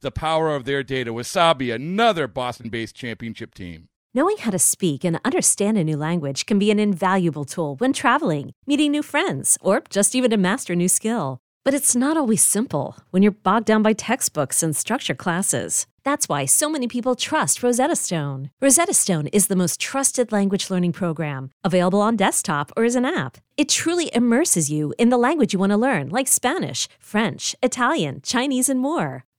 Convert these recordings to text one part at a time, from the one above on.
the power of their data. Wasabi, another Boston based championship team. Knowing how to speak and understand a new language can be an invaluable tool when traveling, meeting new friends, or just even to master a new skill. But it's not always simple when you're bogged down by textbooks and structure classes. That's why so many people trust Rosetta Stone. Rosetta Stone is the most trusted language learning program, available on desktop or as an app. It truly immerses you in the language you want to learn, like Spanish, French, Italian, Chinese, and more.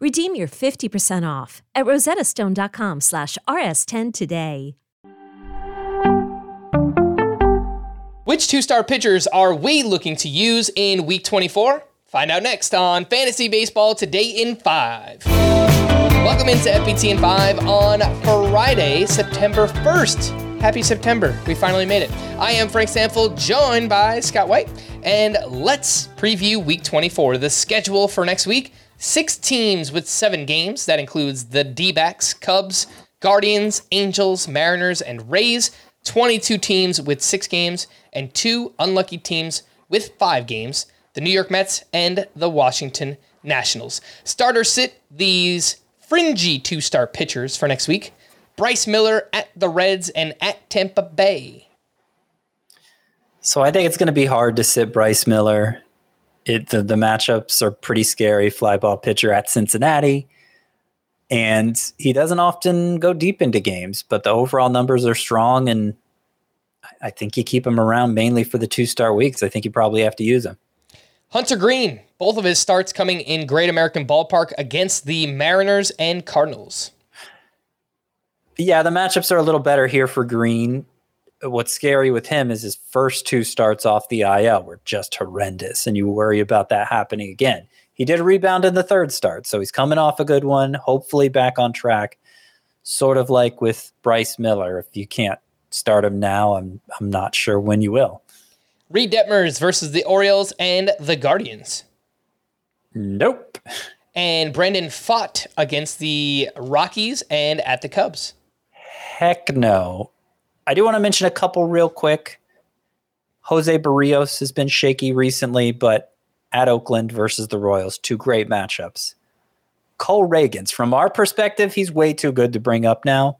Redeem your 50% off at rosettastone.com slash rs10 today. Which two-start pitchers are we looking to use in Week 24? Find out next on Fantasy Baseball Today in 5. Welcome into FBT in 5 on Friday, September 1st. Happy September. We finally made it. I am Frank Stampfl, joined by Scott White. And let's preview Week 24. The schedule for next week six teams with seven games. That includes the D backs, Cubs, Guardians, Angels, Mariners, and Rays. 22 teams with six games, and two unlucky teams with five games the New York Mets and the Washington Nationals. Starter sit these fringy two start pitchers for next week Bryce Miller at the Reds and at Tampa Bay. So I think it's going to be hard to sit Bryce Miller. It, the, the matchups are pretty scary. Fly ball pitcher at Cincinnati. And he doesn't often go deep into games, but the overall numbers are strong. And I think you keep him around mainly for the two start weeks. I think you probably have to use him. Hunter Greene, both of his starts coming in Great American Ballpark against the Mariners and Cardinals. Yeah, the matchups are a little better here for Greene. What's scary with him is his first two starts off the IL were just horrendous, and you worry about that happening again. He did a rebound in the third start, so he's coming off a good one, hopefully back on track. Sort of like with Bryce Miller. If you can't start him now, I'm I'm not sure when you will. Reid Detmers versus the Orioles and the Guardians. Nope. And Brandon Pfaadt against the Rockies and at the Cubs. Heck no. I do want to mention a couple real quick. Jose Berrios has been shaky recently, but at Oakland versus the Royals. Two great matchups. Cole Ragans, from our perspective, he's way too good to bring up now.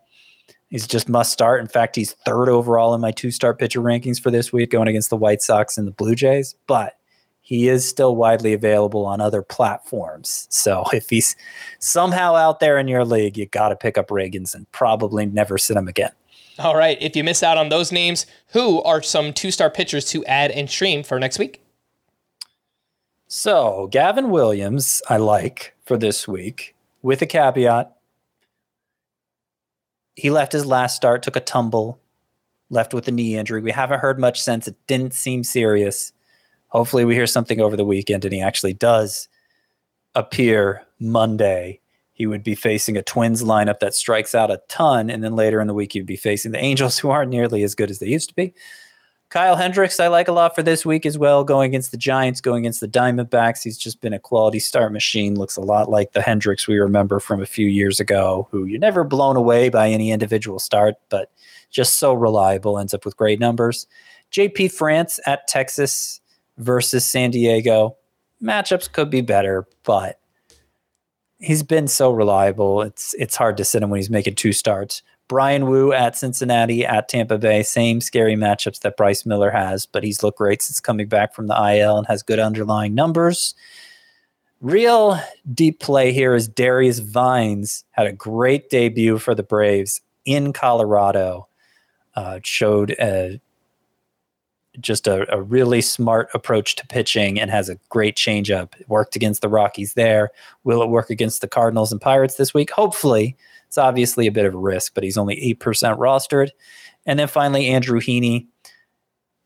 He's just must start. In fact, he's third overall in my two start pitcher rankings for this week, going against the White Sox and the Blue Jays. But he is still widely available on other platforms. So if he's somehow out there in your league, you got to pick up Ragans and probably never sit him again. All right. If you miss out on those names, who are some two start pitchers to add and stream for next week? So, Gavin Williams, I like for this week with a caveat. He left his last start, took a tumble, left with a knee injury. We haven't heard much since. It didn't seem serious. Hopefully, we hear something over the weekend and he actually does appear Monday. He would be facing a Twins lineup that strikes out a ton. And then later in the week, he'd be facing the Angels, who aren't nearly as good as they used to be. Kyle Hendricks, I like a lot for this week as well, going against the Giants, going against the Diamondbacks. He's just been a quality start machine. Looks a lot like the Hendricks we remember from a few years ago, who you're never blown away by any individual start, but just so reliable, ends up with great numbers. JP France at Texas versus San Diego. Matchups could be better, but he's been so reliable. It's it's hard to sit him when he's making two starts. Bryan Woo at Cincinnati, at Tampa Bay, same scary matchups that Bryce Miller has, but he's looked great since coming back from the IL and has good underlying numbers. Real deep play here is Darius Vines had a great debut for the Braves in Colorado. Uh, showed a, just a, a, really smart approach to pitching and has a great changeup. It worked against the Rockies there. Will it work against the Cardinals and Pirates this week? Hopefully. It's obviously a bit of a risk, but he's only 8% rostered. And then finally, Andrew Heaney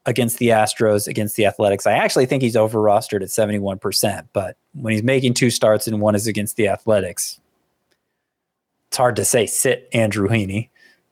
against the Astros, against the Athletics. I actually think he's over rostered at 71%, but when he's making two starts and one is against the Athletics, it's hard to say sit Andrew Heaney.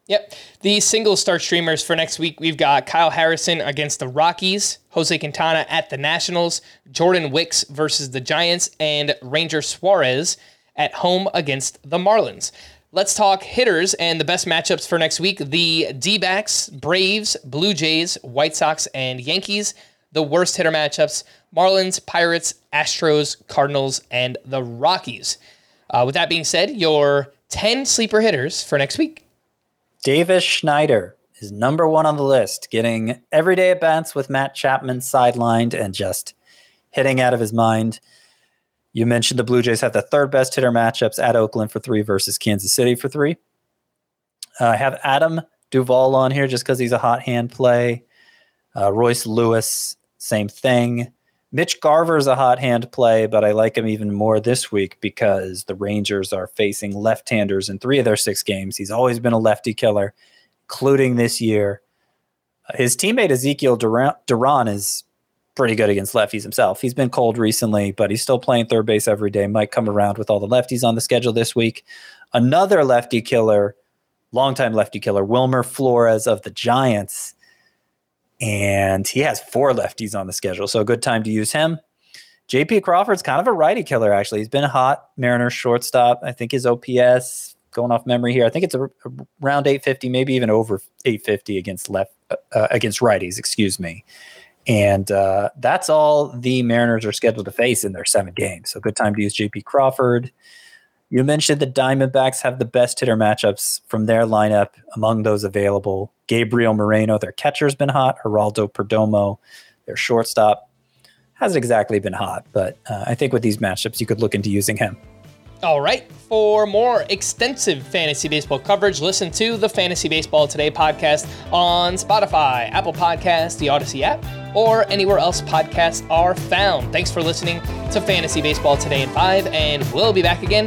Yep. The single start streamers for next week, we've got Kyle Harrison against the Rockies, Jose Quintana at the Nationals, Jordan Wicks versus the Giants, and Ranger Suarez at home against the Marlins. Let's talk hitters and the best matchups for next week. The D backs, Braves, Blue Jays, White Sox, and Yankees. The worst hitter matchups Marlins, Pirates, Astros, Cardinals, and the Rockies. Uh, with that being said, your 10 sleeper hitters for next week. Davis Schneider is number one on the list, getting everyday at bats with Matt Chapman sidelined and just hitting out of his mind. You mentioned the Blue Jays have the third best hitter matchups at Oakland for three versus Kansas City for three. Uh, I have Adam Duvall on here just because he's a hot hand play. Uh, Royce Lewis, same thing. Mitch Garver is a hot hand play, but I like him even more this week because the Rangers are facing left handers in three of their six games. He's always been a lefty killer, including this year. His teammate Ezequiel Duran, Duran is pretty good against lefties himself. He's been cold recently, but he's still playing third base every day. Might come around with all the lefties on the schedule this week. Another lefty killer, longtime lefty killer, Wilmer Flores of the Giants. And he has four lefties on the schedule, so a good time to use him. JP Crawford's kind of a righty killer, actually. He's been a hot Mariners shortstop. I think his OPS, going off memory here, I think it's a, a around 850, maybe even over 850 against left uh, uh, against righties. Excuse me. And uh, that's all the Mariners are scheduled to face in their seven games. So good time to use JP Crawford. You mentioned the Diamondbacks have the best hitter matchups from their lineup among those available. Gabriel Moreno, their catcher's been hot. Geraldo Perdomo, their shortstop, hasn't exactly been hot. But uh, I think with these matchups, you could look into using him. All right. For more extensive fantasy baseball coverage, listen to the Fantasy Baseball Today podcast on Spotify, Apple Podcasts, the Audacy app, or anywhere else podcasts are found. Thanks for listening to Fantasy Baseball Today in 5, and we'll be back again